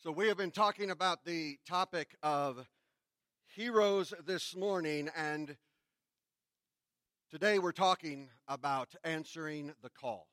So, we have been talking about the topic of heroes this morning, and today we're talking about answering the call.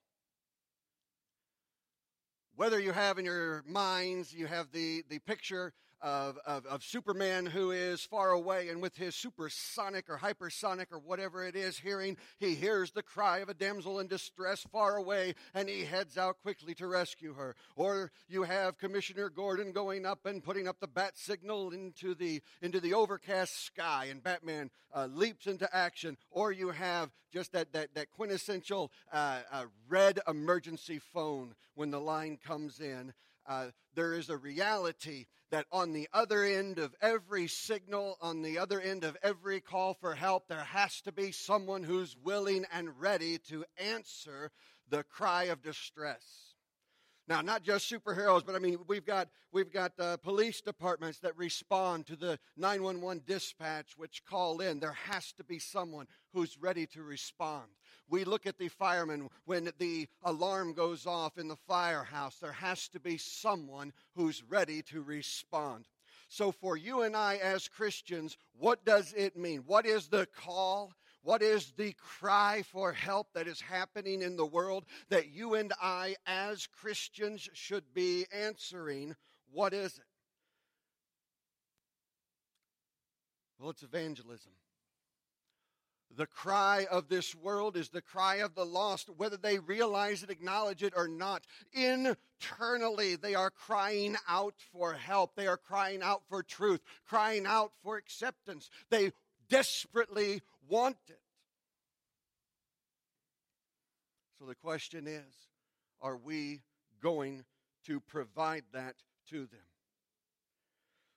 Whether you have in your minds, you have the, the picture of, of, of, Superman who is far away and with his supersonic or hypersonic or whatever it is hearing, he hears the cry of a damsel in distress far away and he heads out quickly to rescue her. Or you have Commissioner Gordon going up and putting up the bat signal into the, into the overcast sky and Batman uh, leaps into action. Or you have just that, that, that quintessential uh, uh, red emergency phone when the line comes in uh, there is a reality that on the other end of every signal, on the other end of every call for help, there has to be someone who's willing and ready to answer the cry of distress. Now, not just superheroes, but I mean, we've got, we've got uh, police departments that respond to the 911 dispatch, which call in. There has to be someone who's ready to respond. We look at the firemen when the alarm goes off in the firehouse. There has to be someone who's ready to respond. So, for you and I as Christians, what does it mean? What is the call? What is the cry for help that is happening in the world that you and I, as Christians, should be answering? What is it? Well, it's evangelism. The cry of this world is the cry of the lost, whether they realize it, acknowledge it, or not. Internally, they are crying out for help. They are crying out for truth, crying out for acceptance. They desperately want it. So the question is are we going to provide that to them?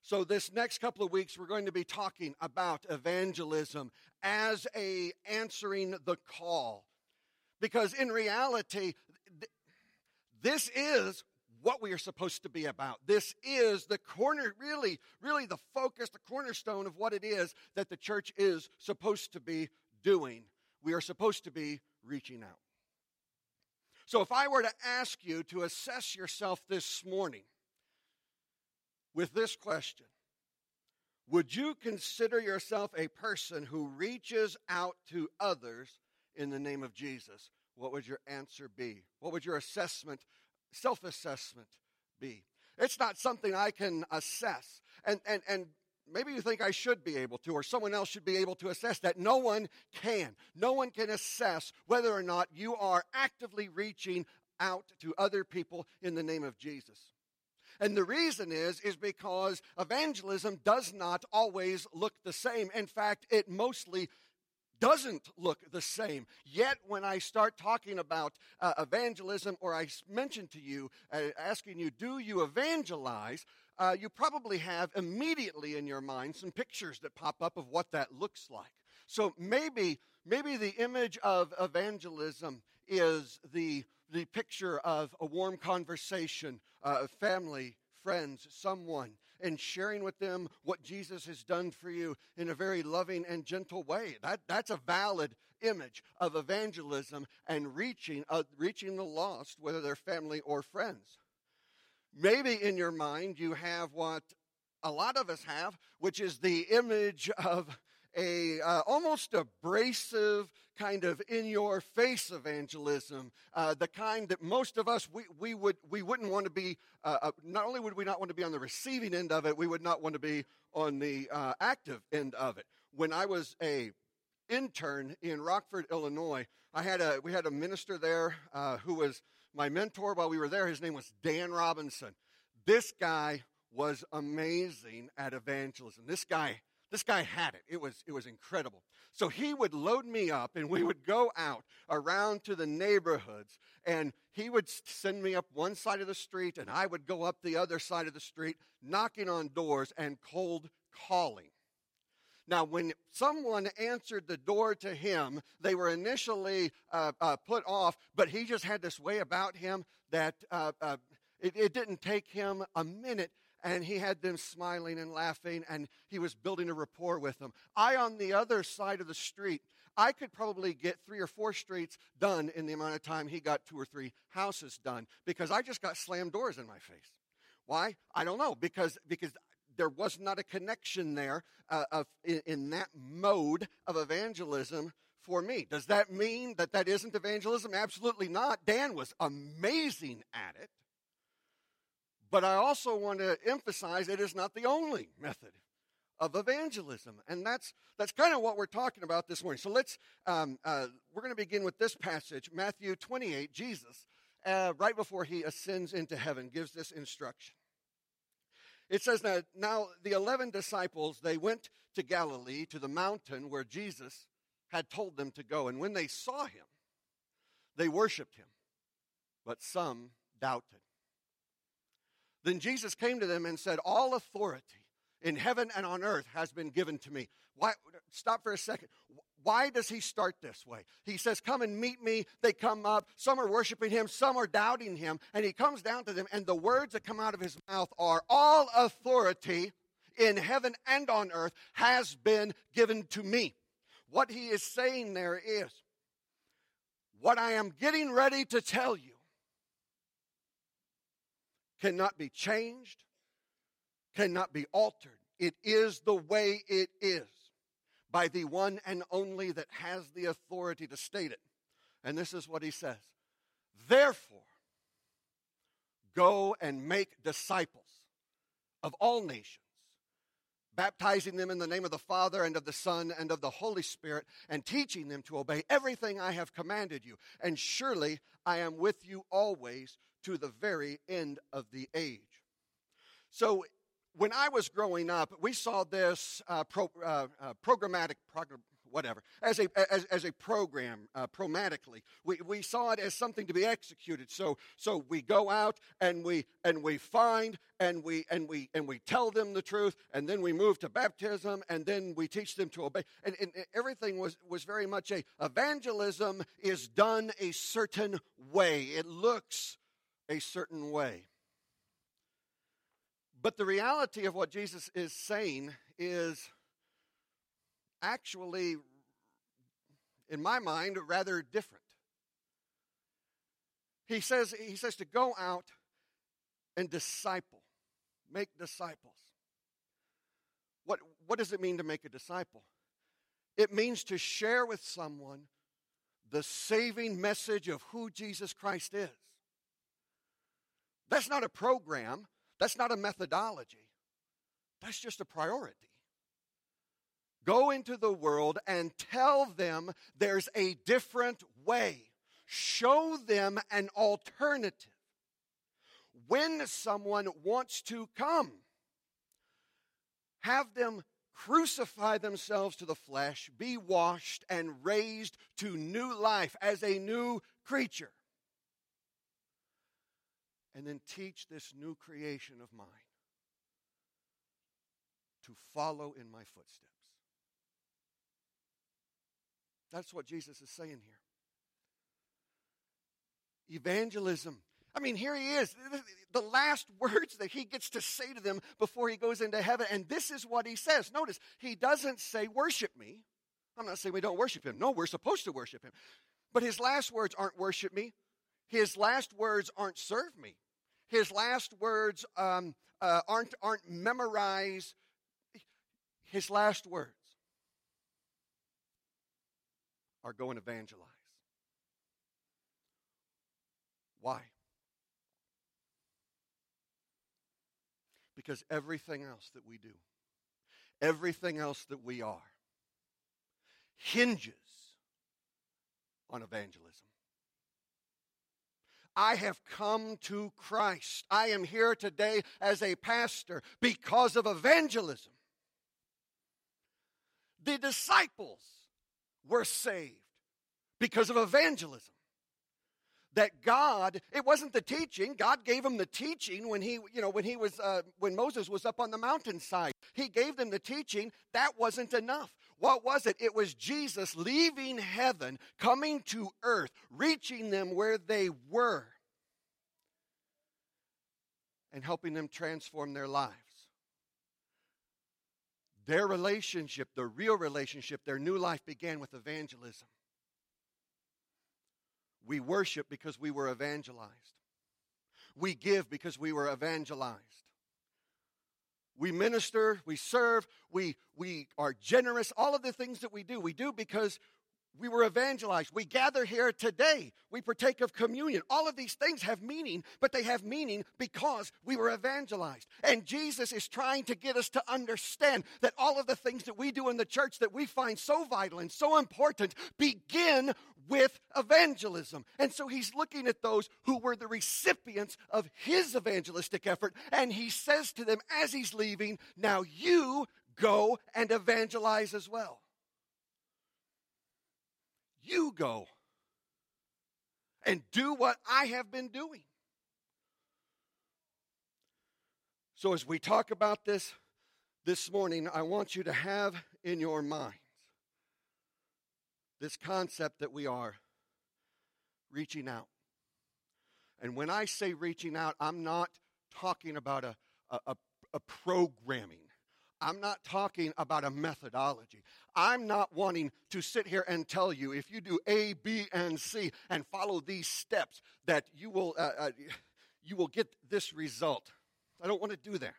So this next couple of weeks we're going to be talking about evangelism as a answering the call. Because in reality this is what we are supposed to be about. This is the corner, really, really the focus, the cornerstone of what it is that the church is supposed to be doing. We are supposed to be reaching out. So if I were to ask you to assess yourself this morning with this question, would you consider yourself a person who reaches out to others in the name of Jesus? What would your answer be? What would your assessment self assessment be? It's not something I can assess. And, and, and maybe you think I should be able to, or someone else should be able to assess that. No one can. No one can assess whether or not you are actively reaching out to other people in the name of Jesus. And the reason is, is because evangelism does not always look the same. In fact, it mostly doesn't look the same. Yet, when I start talking about uh, evangelism, or I mention to you, uh, asking you, do you evangelize? Uh, you probably have immediately in your mind some pictures that pop up of what that looks like. So maybe, maybe the image of evangelism is the, the picture of a warm conversation, uh, family, friends, someone, and sharing with them what Jesus has done for you in a very loving and gentle way. That, that's a valid image of evangelism and reaching, uh, reaching the lost, whether they're family or friends. Maybe in your mind you have what a lot of us have, which is the image of a uh, almost abrasive kind of in your face evangelism uh, the kind that most of us we, we would we wouldn't want to be uh, uh, not only would we not want to be on the receiving end of it we would not want to be on the uh, active end of it. When i was a intern in rockford illinois i had a we had a minister there uh, who was my mentor while we were there. His name was dan robinson. This guy was amazing at evangelism. This guy this guy had it. It was, it was incredible. So he would load me up and we would go out around to the neighborhoods and he would send me up one side of the street and I would go up the other side of the street knocking on doors and cold calling. Now, when someone answered the door to him, they were initially uh, uh, put off, but he just had this way about him that uh, uh it, it didn't take him a minute and he had them smiling and laughing, and he was building a rapport with them. I, on the other side of the street, I could probably get three or four streets done in the amount of time he got two or three houses done because I just got slammed doors in my face. Why? I don't know. Because, because there was not a connection there uh, of, in, in that mode of evangelism for me. Does that mean that that isn't evangelism? Absolutely not. Dan was amazing at it. But I also want to emphasize it is not the only method of evangelism. And that's, that's kind of what we're talking about this morning. So let's, um, uh, we're going to begin with this passage, Matthew 28. Jesus, uh, right before he ascends into heaven, gives this instruction. It says that now the 11 disciples, they went to Galilee, to the mountain where Jesus had told them to go. And when they saw him, they worshiped him, but some doubted. Then Jesus came to them and said, All authority in heaven and on earth has been given to me. Why, stop for a second. Why does he start this way? He says, Come and meet me. They come up. Some are worshiping him, some are doubting him. And he comes down to them, and the words that come out of his mouth are, All authority in heaven and on earth has been given to me. What he is saying there is, What I am getting ready to tell you cannot be changed, cannot be altered. It is the way it is by the one and only that has the authority to state it. And this is what he says Therefore, go and make disciples of all nations, baptizing them in the name of the Father and of the Son and of the Holy Spirit, and teaching them to obey everything I have commanded you. And surely I am with you always to the very end of the age. So when I was growing up, we saw this uh, pro, uh, uh, programmatic, prog- whatever, as a, as, as a program, uh, programmatically. We, we saw it as something to be executed. So, so we go out and we, and we find and we, and, we, and we tell them the truth, and then we move to baptism, and then we teach them to obey. And, and everything was, was very much a evangelism is done a certain way. It looks a certain way. But the reality of what Jesus is saying is actually, in my mind, rather different. He says, he says to go out and disciple, make disciples. What, what does it mean to make a disciple? It means to share with someone the saving message of who Jesus Christ is. That's not a program. That's not a methodology, that's just a priority. Go into the world and tell them there's a different way. Show them an alternative. When someone wants to come, have them crucify themselves to the flesh, be washed, and raised to new life as a new creature and then teach this new creation of mine to follow in my footsteps. That's what Jesus is saying here. Evangelism. I mean, here he is, the last words that he gets to say to them before he goes into heaven. And this is what he says. Notice, he doesn't say, Worship me. I'm not saying we don't worship him. No, we're supposed to worship him. But his last words aren't worship me. His last words aren't serve me. His last words um, uh, aren't, aren't memorized. His last words are go and evangelize. Why? Because everything else that we do, everything else that we are, hinges on evangelism. I have come to Christ. I am here today as a pastor because of evangelism. The disciples were saved because of evangelism. That God, it wasn't the teaching. God gave them the teaching when he, you know, when he was, uh, when Moses was up on the mountainside. He gave them the teaching. That wasn't enough. What was it? It was Jesus leaving heaven, coming to earth, reaching them where they were, and helping them transform their lives. Their relationship, the real relationship, their new life began with evangelism. We worship because we were evangelized. We give because we were evangelized. We minister, we serve, we, we are generous. All of the things that we do, we do because we were evangelized. We gather here today. We partake of communion. All of these things have meaning, but they have meaning because we were evangelized. And Jesus is trying to get us to understand that all of the things that we do in the church that we find so vital and so important begin with evangelism. And so he's looking at those who were the recipients of his evangelistic effort, and he says to them as he's leaving, Now you go and evangelize as well. You go and do what I have been doing. So, as we talk about this this morning, I want you to have in your minds this concept that we are reaching out. And when I say reaching out, I'm not talking about a, a, a programming. I'm not talking about a methodology. I'm not wanting to sit here and tell you if you do A, B, and C and follow these steps that you will, uh, uh, you will get this result. I don't want to do that.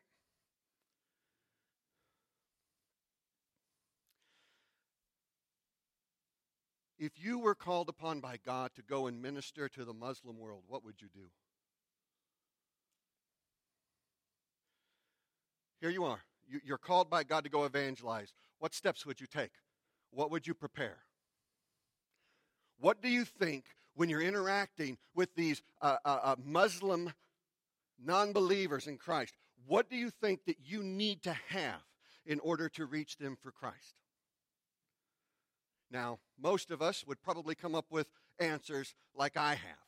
If you were called upon by God to go and minister to the Muslim world, what would you do? Here you are. You're called by God to go evangelize. What steps would you take? What would you prepare? What do you think when you're interacting with these uh, uh, uh Muslim non believers in Christ? What do you think that you need to have in order to reach them for Christ? Now, most of us would probably come up with answers like I have,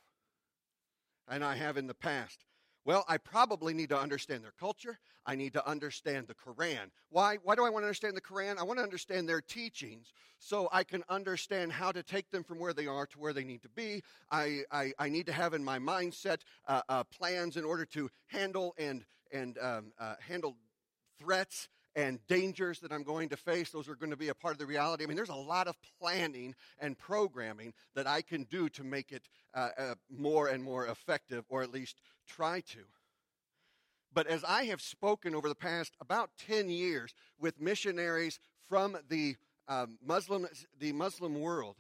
and I have in the past. Well, I probably need to understand their culture. I need to understand the Quran. Why? Why do I want to understand the Quran? I want to understand their teachings so I can understand how to take them from where they are to where they need to be. I, I, I need to have in my mindset uh, uh, plans in order to handle and, and um, uh, handle threats and dangers that I'm going to face. Those are going to be a part of the reality. I mean, there's a lot of planning and programming that I can do to make it uh, uh, more and more effective, or at least try to. But as I have spoken over the past about 10 years with missionaries from the um, Muslim, the Muslim world,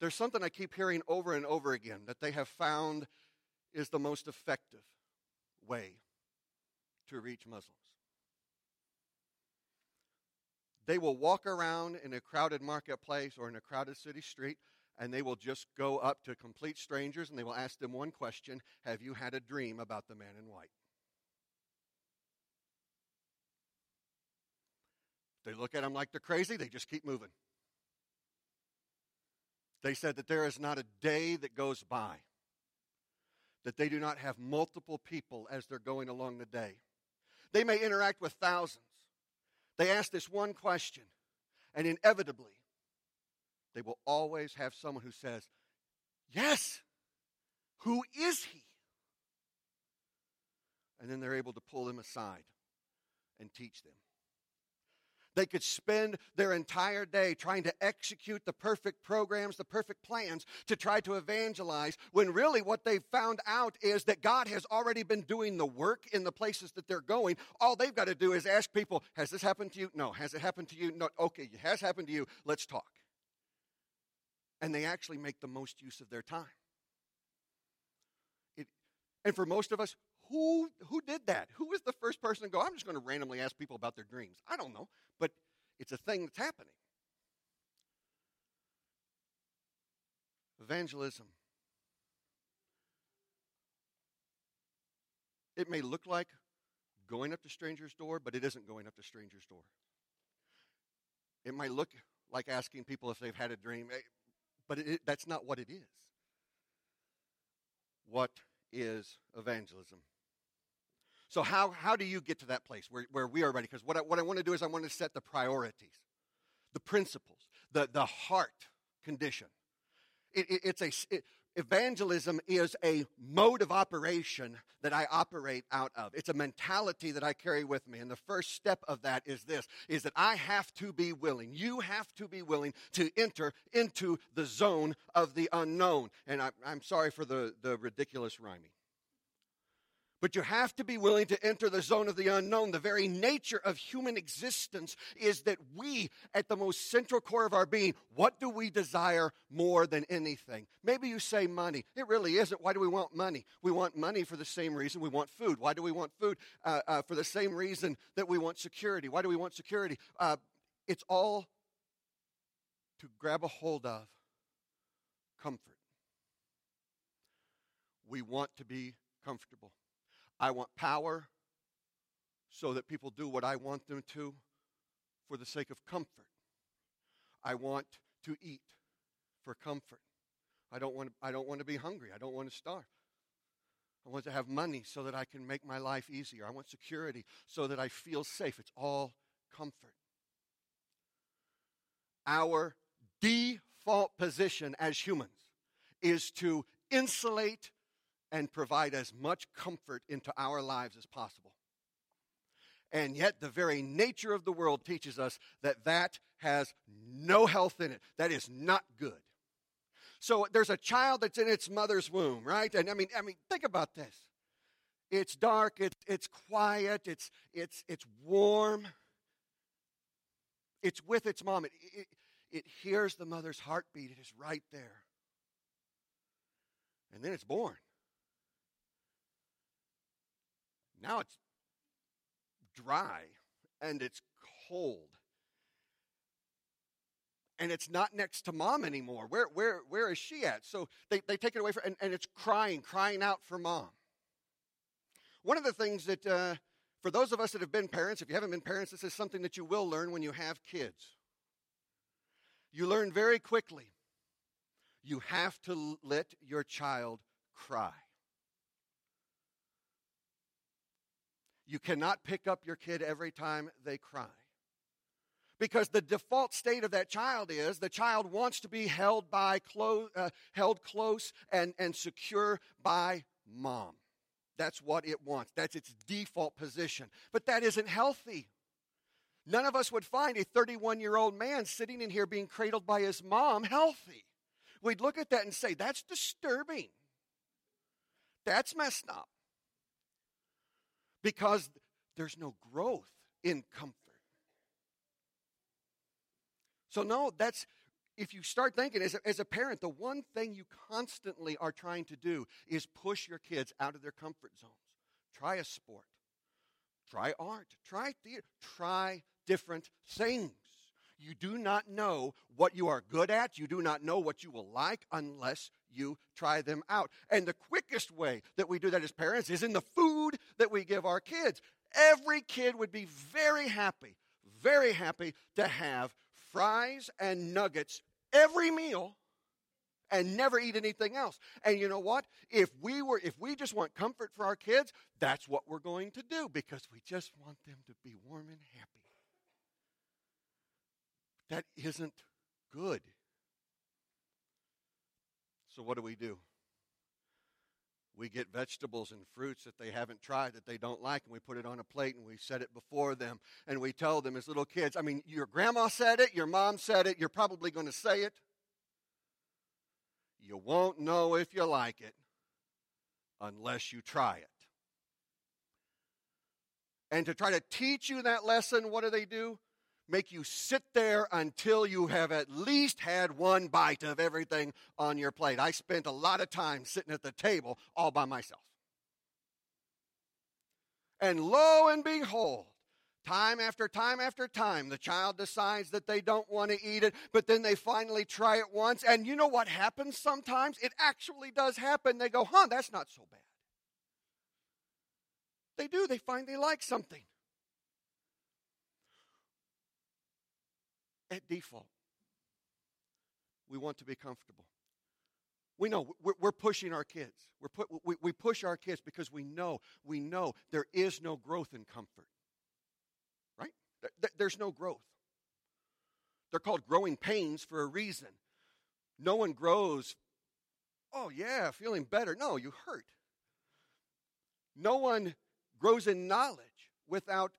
there's something I keep hearing over and over again that they have found is the most effective way to reach Muslims. They will walk around in a crowded marketplace or in a crowded city street and they will just go up to complete strangers and they will ask them one question Have you had a dream about the man in white? They look at them like they're crazy, they just keep moving. They said that there is not a day that goes by that they do not have multiple people as they're going along the day. They may interact with thousands, they ask this one question, and inevitably, they will always have someone who says, Yes, who is he? And then they're able to pull them aside and teach them. They could spend their entire day trying to execute the perfect programs, the perfect plans to try to evangelize, when really what they've found out is that God has already been doing the work in the places that they're going. All they've got to do is ask people, Has this happened to you? No. Has it happened to you? No. Okay, it has happened to you. Let's talk. And they actually make the most use of their time. It, and for most of us, who, who did that? Who was the first person to go, I'm just going to randomly ask people about their dreams? I don't know, but it's a thing that's happening. Evangelism. It may look like going up to stranger's door, but it isn't going up to stranger's door. It might look like asking people if they've had a dream, eh, but it, that's not what it is. What is evangelism? So, how, how do you get to that place where, where we are ready? Because what I, what I want to do is I want to set the priorities, the principles, the, the heart condition. It, it, it's a, it, evangelism is a mode of operation that I operate out of. It's a mentality that I carry with me. And the first step of that is this is that I have to be willing. You have to be willing to enter into the zone of the unknown. And I, I'm sorry for the, the ridiculous rhyming. But you have to be willing to enter the zone of the unknown. The very nature of human existence is that we, at the most central core of our being, what do we desire more than anything? Maybe you say money. It really isn't. Why do we want money? We want money for the same reason we want food. Why do we want food? Uh, uh, for the same reason that we want security. Why do we want security? Uh, it's all to grab a hold of comfort. We want to be comfortable. I want power so that people do what I want them to for the sake of comfort. I want to eat for comfort. I don't want to, I don't want to be hungry. I don't want to starve. I want to have money so that I can make my life easier. I want security so that I feel safe. It's all comfort. Our default position as humans is to insulate and provide as much comfort into our lives as possible. And yet, the very nature of the world teaches us that that has no health in it. That is not good. So there's a child that's in its mother's womb, right? And I mean, I mean, think about this. It's dark. It's it's quiet. It's it's it's warm. It's with its mom. It, it, it hears the mother's heartbeat. It is right there. And then it's born. Now it's dry and it's cold. And it's not next to mom anymore. Where, where, where is she at? So they, they take it away from, and, and it's crying, crying out for mom. One of the things that, uh, for those of us that have been parents, if you haven't been parents, this is something that you will learn when you have kids. You learn very quickly. You have to let your child cry. You cannot pick up your kid every time they cry. Because the default state of that child is the child wants to be held by close, uh, held close and, and secure by mom. That's what it wants. That's its default position. But that isn't healthy. None of us would find a 31 year old man sitting in here being cradled by his mom healthy. We'd look at that and say, that's disturbing. That's messed up because there's no growth in comfort. So, no, that's if you start thinking as a, as a parent, the one thing you constantly are trying to do is push your kids out of their comfort zones. Try a sport, try art, try theater, try different things. You do not know what you are good at. You do not know what you will like unless you try them out. And the quickest way that we do that as parents is in the food that we give our kids. Every kid would be very happy, very happy to have fries and nuggets every meal and never eat anything else. And you know what? If we were if we just want comfort for our kids, that's what we're going to do because we just want them to be warm and happy. That isn't good. So, what do we do? We get vegetables and fruits that they haven't tried, that they don't like, and we put it on a plate and we set it before them. And we tell them as little kids I mean, your grandma said it, your mom said it, you're probably going to say it. You won't know if you like it unless you try it. And to try to teach you that lesson, what do they do? Make you sit there until you have at least had one bite of everything on your plate. I spent a lot of time sitting at the table all by myself. And lo and behold, time after time after time, the child decides that they don't want to eat it, but then they finally try it once. And you know what happens sometimes? It actually does happen. They go, huh, that's not so bad. They do, they find they like something. At default. We want to be comfortable. We know we're, pushing our kids. We're put, we, we push our kids because we know, we know there is no growth in comfort. Right? There's no growth. They're called growing pains for a reason. No one grows, oh yeah, feeling better. No, you hurt. No one grows in knowledge without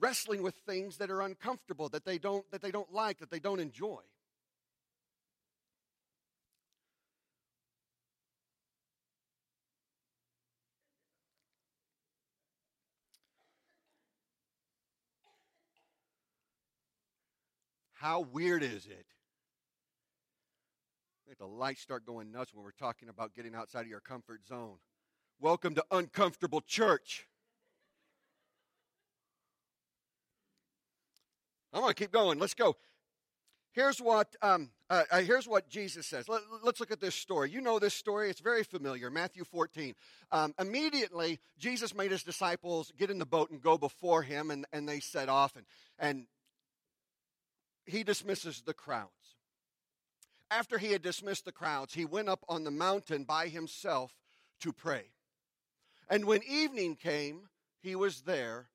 wrestling with things that are uncomfortable, that they don't, that they don't like, that they don't enjoy. How weird is it? The lights start going nuts when we're talking about getting outside of your comfort zone. Welcome to Uncomfortable Church. I'm going to keep going. Let's go. Here's what, um, uh, uh, here's what Jesus says. Let, us look at this story. You know this story, it's very familiar. Matthew 14. Um, immediately, Jesus made his disciples get in the boat and go before him, and, and they set off, and, and he dismisses the crowds. After he had dismissed the crowds, he went up on the mountain by himself to pray. And when evening came, he was there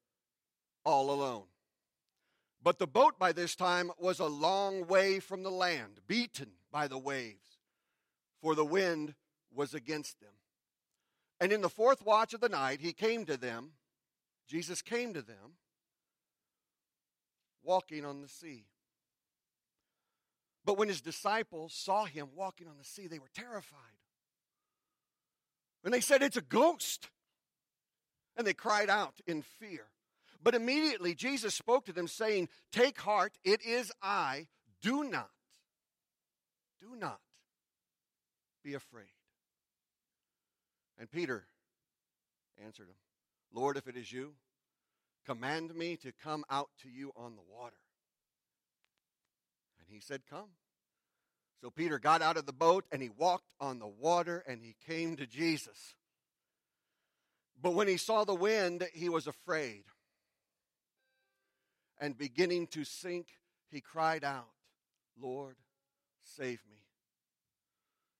all alone. But the boat by this time was a long way from the land, beaten by the waves, for the wind was against them. And in the fourth watch of the night, he came to them, Jesus came to them, walking on the sea. But when his disciples saw him walking on the sea, they were terrified. And they said, It's a ghost. And they cried out in fear. But immediately Jesus spoke to them, saying, Take heart, it is I. Do not, do not be afraid. And Peter answered him, Lord, if it is you, command me to come out to you on the water. And he said, Come. So Peter got out of the boat and he walked on the water and he came to Jesus. But when he saw the wind, he was afraid and beginning to sink, he cried out, Lord, save me.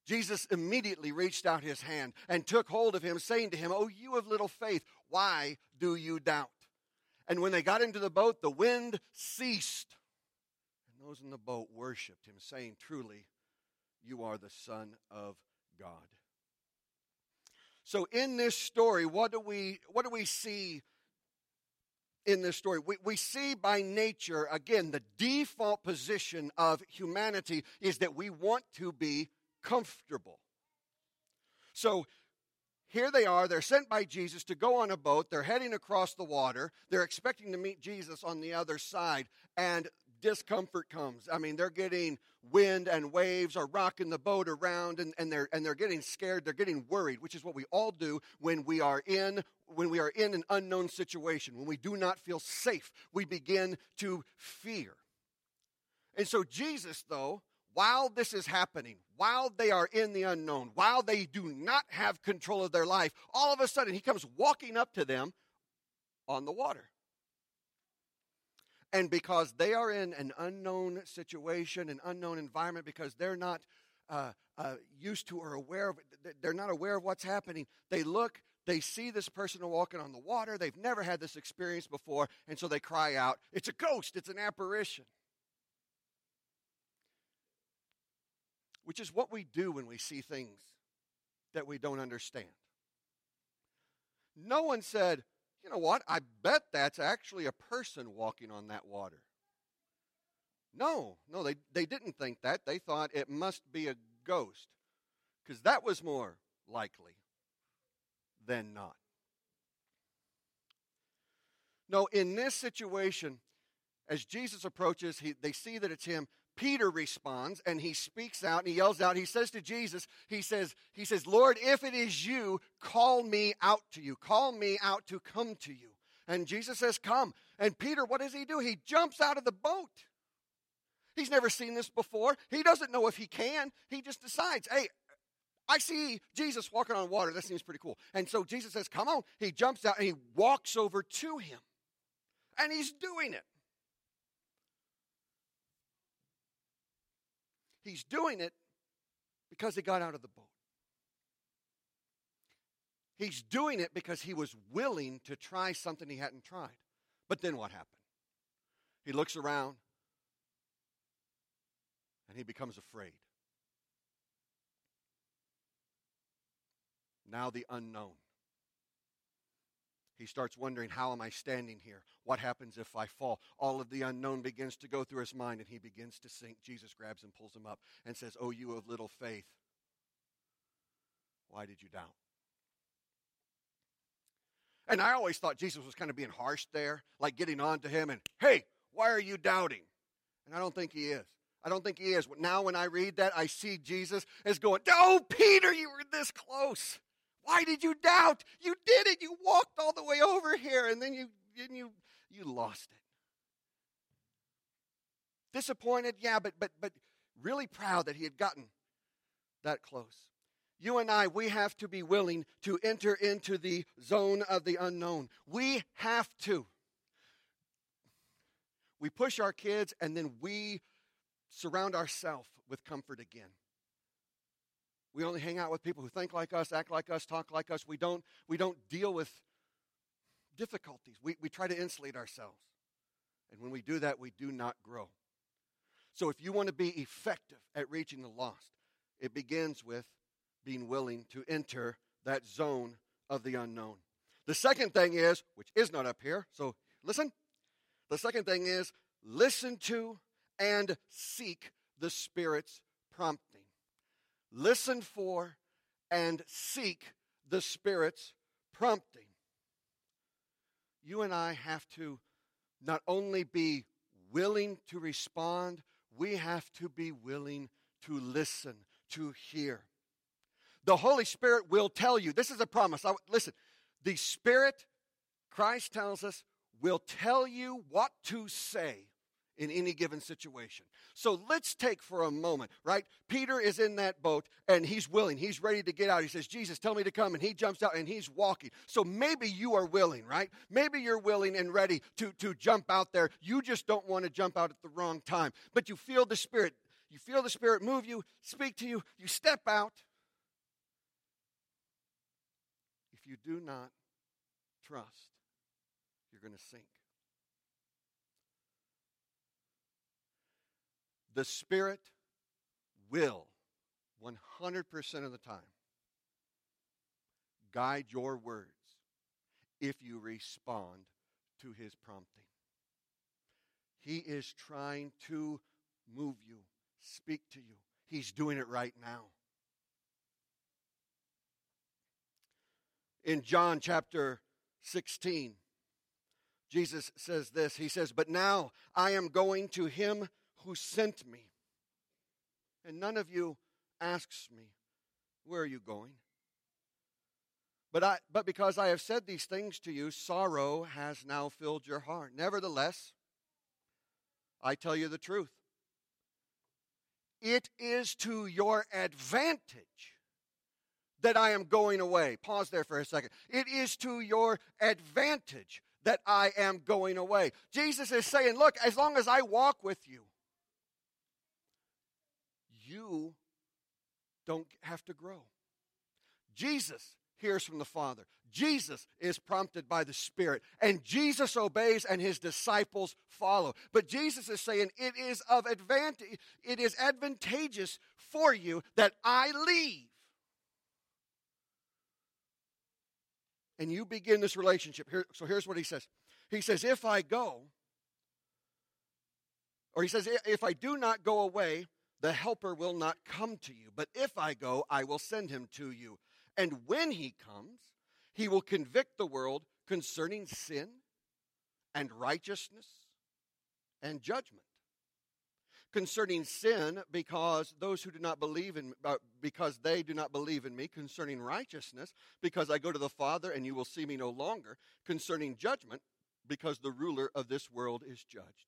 Jesus immediately reached out his hand and took hold of him, saying to him, Oh, you of little faith, why do you doubt? And when they got into the boat, the wind ceased. And those in the boat worshiped him, saying, Truly, you are the Son of God. So in this story, what do we what do we see in this story. We, we see by nature, again, the default position of humanity is that we want to be comfortable. So here they are. They're sent by Jesus to go on a boat. They're heading across the water. They're expecting to meet Jesus on the other side. And discomfort comes. I mean, they're getting wind and waves are rocking the boat around and, and they're and they're getting scared, they're getting worried, which is what we all do when we are in when we are in an unknown situation, when we do not feel safe, we begin to fear. And so Jesus, though, while this is happening, while they are in the unknown, while they do not have control of their life, all of a sudden he comes walking up to them on the water. And because they are in an unknown situation, an unknown environment, because they're not uh, uh, used to or aware of they're not aware of what's happening, they look, they see this person walking on the water. They've never had this experience before, and so they cry out, It's a ghost, it's an apparition. Which is what we do when we see things that we don't understand. No one said, you know what? I bet that's actually a person walking on that water. No, no, they, they didn't think that. They thought it must be a ghost because that was more likely than not. No, in this situation, as Jesus approaches, he, they see that it's him. Peter responds and he speaks out and he yells out. He says to Jesus, he says, he says, Lord, if it is you, call me out to you. Call me out to come to you. And Jesus says, Come. And Peter, what does he do? He jumps out of the boat. He's never seen this before. He doesn't know if he can. He just decides, hey, I see Jesus walking on water. That seems pretty cool. And so Jesus says, Come on. He jumps out and he walks over to him. And he's doing it. He's doing it because he got out of the boat. He's doing it because he was willing to try something he hadn't tried. But then what happened? He looks around and he becomes afraid. Now the unknown. He starts wondering, How am I standing here? What happens if I fall? All of the unknown begins to go through his mind, and he begins to sink. Jesus grabs him, pulls him up, and says, Oh, you of little faith, why did you doubt? And I always thought Jesus was kind of being harsh there, like getting on to him and, Hey, why are you doubting? And I don't think he is. I don't think he is. Now, when I read that, I see Jesus as going, Oh, Peter, you were this close. Why did you doubt? You did it. You walked all the way over here, and then you, and you, you lost it. Disappointed, yeah, but, but, but really proud that he had gotten that close. You and I, we have to be willing to enter into the zone of the unknown. We have to. We push our kids and then we surround ourselves with comfort again. We only hang out with people who think like us, act like us, talk like us. We don't, we don't deal with difficulties. We, we try to insulate ourselves. And when we do that, we do not grow. So if you want to be effective at reaching the lost, it begins with being willing to enter that zone of the unknown. The second thing is, which is not up here, so listen. The second thing is listen to and seek the Spirit's prompting. Listen for and seek the Spirit's prompting. You and I have to not only be willing to respond, we have to be willing to listen, to hear. The Holy Spirit will tell you. This is a promise. I, listen, the Spirit, Christ tells us, will tell you what to say in any given situation. So let's take for a moment, right? Peter is in that boat and he's willing. He's ready to get out. He says, Jesus, tell me to come. And he jumps out and he's walking. So maybe you are willing, right? Maybe you're willing and ready to, to jump out there. You just don't want to jump out at the wrong time. But you feel the Spirit. You feel the Spirit move you, speak to you. You step out. If you do not trust, you're going to sink. The Spirit will, 100% of the time, guide your words if you respond to His prompting. He is trying to move you, speak to you. He's doing it right now. In John chapter 16, Jesus says this He says, But now I am going to him who sent me. And none of you asks me, Where are you going? But, I, but because I have said these things to you, sorrow has now filled your heart. Nevertheless, I tell you the truth. It is to your advantage that I am going away. Pause there for a second. It is to your advantage that I am going away. Jesus is saying, Look, as long as I walk with you, you don't have to grow. Jesus hears from the Father. Jesus is prompted by the Spirit, and Jesus obeys, and his disciples follow. But Jesus is saying it is of advantage, it is advantageous for you that I leave. And you begin this relationship. Here, so here's what he says. He says, If I go, or he says, If I do not go away, the helper will not come to you. But if I go, I will send him to you. And when he comes, he will convict the world concerning sin and righteousness and judgment. Concerning sin, because those who do not believe in, uh, because they do not believe in me. Concerning righteousness, because I go to the Father and you will see me no longer. Concerning judgment, because the ruler of this world is judged.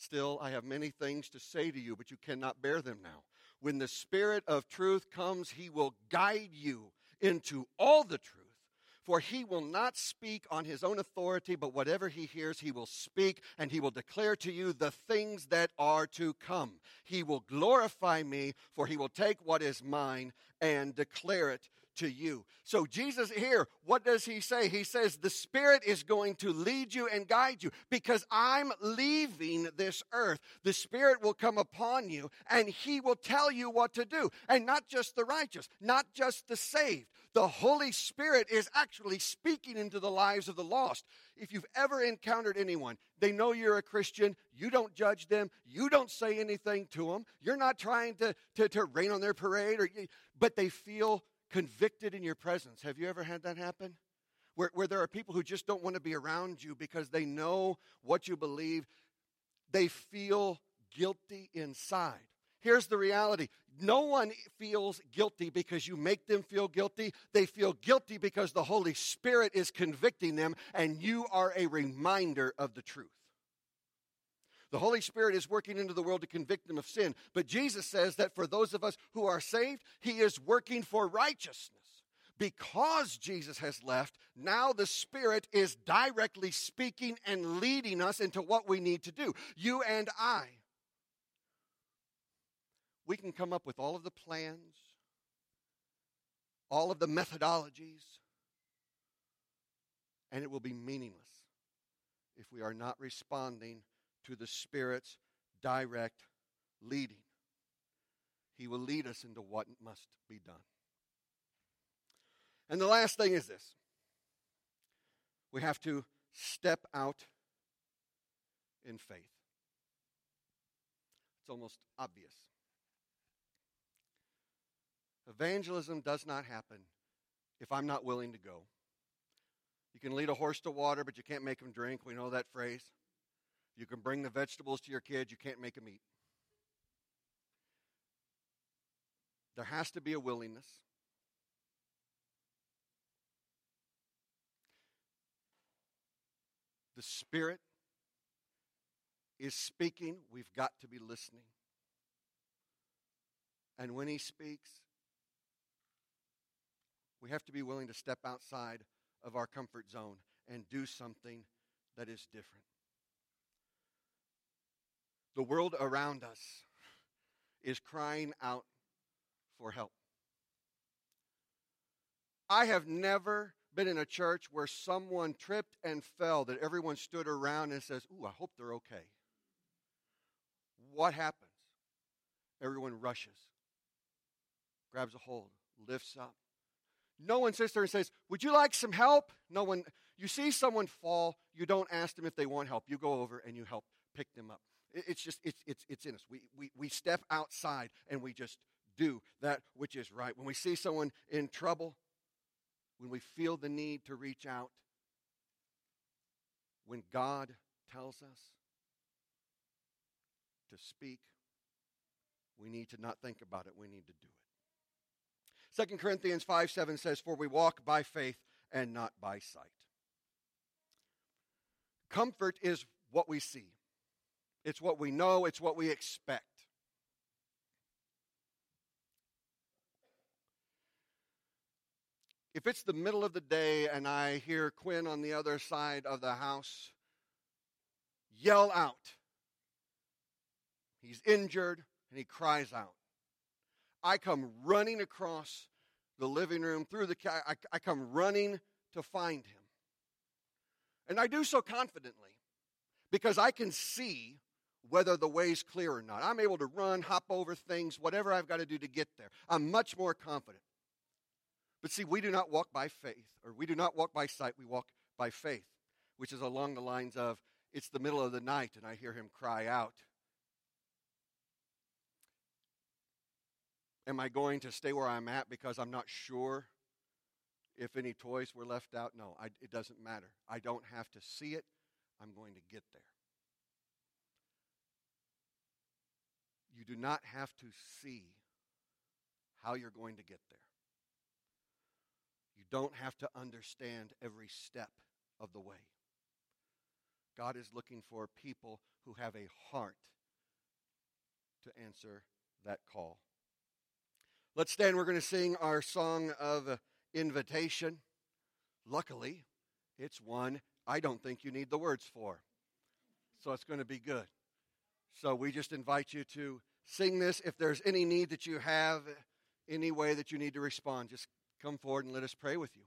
Still, I have many things to say to you, but you cannot bear them now. When the Spirit of truth comes, he will guide you into all the truth. For he will not speak on his own authority, but whatever he hears, he will speak, and he will declare to you the things that are to come. He will glorify me, for he will take what is mine and declare it to you. So, Jesus here, what does he say? He says, The Spirit is going to lead you and guide you because I'm leaving this earth. The Spirit will come upon you and he will tell you what to do. And not just the righteous, not just the saved. The Holy Spirit is actually speaking into the lives of the lost. If you've ever encountered anyone, they know you're a Christian, you don't judge them, you don't say anything to them, you're not trying to, to, to rain on their parade, or, but they feel convicted in your presence. Have you ever had that happen? Where, where there are people who just don't want to be around you because they know what you believe. They feel guilty inside. Here's the reality no one feels guilty because you make them feel guilty. They feel guilty because the Holy Spirit is convicting them, and you are a reminder of the truth. The Holy Spirit is working into the world to convict them of sin. But Jesus says that for those of us who are saved, He is working for righteousness. Because Jesus has left, now the Spirit is directly speaking and leading us into what we need to do. You and I we can come up with all of the plans, all of the methodologies, and it will be meaningless if we are not responding to the Spirit's direct leading. He will lead us into what must be done. And the last thing is this we have to step out in faith. It's almost obvious. Evangelism does not happen if I'm not willing to go. You can lead a horse to water, but you can't make him drink. We know that phrase. You can bring the vegetables to your kids, you can't make them eat. There has to be a willingness. The Spirit is speaking. We've got to be listening. And when He speaks, we have to be willing to step outside of our comfort zone and do something that is different. The world around us is crying out for help. I have never been in a church where someone tripped and fell that everyone stood around and says, Ooh, I hope they're okay. What happens? Everyone rushes, grabs a hold, lifts up, no one sits there and says, Would you like some help? No one. You see someone fall, you don't ask them if they want help. You go over and you help pick them up. It's just, it's, it's, it's in us. We, we, we step outside and we just do that which is right. When we see someone in trouble, when we feel the need to reach out, when God tells us to speak, we need to not think about it, we need to do it. 2 Corinthians 5 7 says, For we walk by faith and not by sight. Comfort is what we see, it's what we know, it's what we expect. If it's the middle of the day and I hear Quinn on the other side of the house yell out, he's injured and he cries out. I come running across the living room, through the, I, I come running to find him. And I do so confidently because I can see whether the way's clear or not. I'm able to run, hop over things, whatever I've got to do to get there. I'm much more confident. But see, we do not walk by faith, or we do not walk by sight, we walk by faith, which is along the lines of it's the middle of the night and I hear him cry out. Am I going to stay where I'm at because I'm not sure if any toys were left out? No, I, it doesn't matter. I don't have to see it. I'm going to get there. You do not have to see how you're going to get there. You don't have to understand every step of the way. God is looking for people who have a heart to answer that call. Let's stand. We're going to sing our song of invitation. Luckily, it's one I don't think you need the words for. So it's going to be good. So we just invite you to sing this. If there's any need that you have, any way that you need to respond, just come forward and let us pray with you.